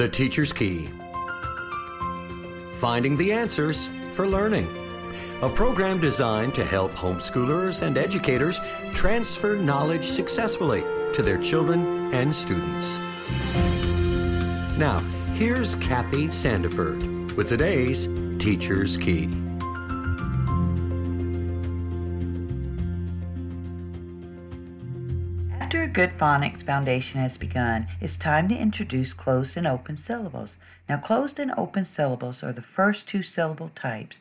The Teacher's Key Finding the Answers for Learning. A program designed to help homeschoolers and educators transfer knowledge successfully to their children and students. Now, here's Kathy Sandiford with today's Teacher's Key. After a good phonics foundation has begun, it's time to introduce closed and open syllables. Now, closed and open syllables are the first two syllable types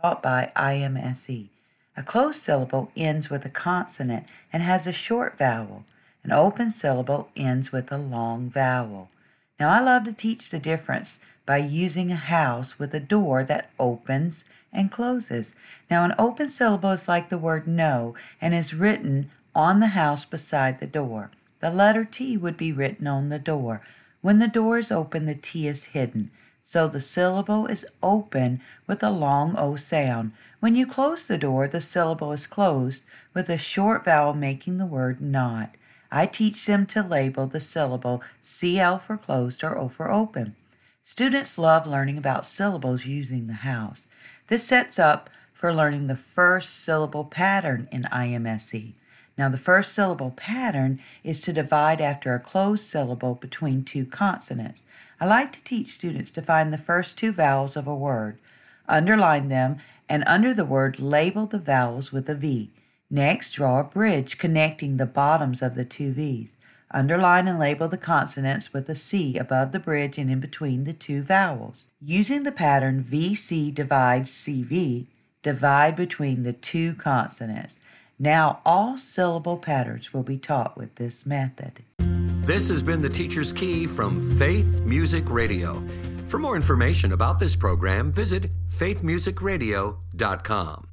taught by IMSE. A closed syllable ends with a consonant and has a short vowel. An open syllable ends with a long vowel. Now, I love to teach the difference by using a house with a door that opens and closes. Now, an open syllable is like the word no and is written on the house beside the door. The letter T would be written on the door. When the door is open, the T is hidden. So the syllable is open with a long O sound. When you close the door, the syllable is closed with a short vowel making the word not. I teach them to label the syllable CL for closed or O for open. Students love learning about syllables using the house. This sets up for learning the first syllable pattern in IMSE. Now, the first syllable pattern is to divide after a closed syllable between two consonants. I like to teach students to find the first two vowels of a word, underline them, and under the word label the vowels with a V. Next, draw a bridge connecting the bottoms of the two V's. Underline and label the consonants with a C above the bridge and in between the two vowels. Using the pattern VC divides CV, divide between the two consonants. Now, all syllable patterns will be taught with this method. This has been the Teacher's Key from Faith Music Radio. For more information about this program, visit faithmusicradio.com.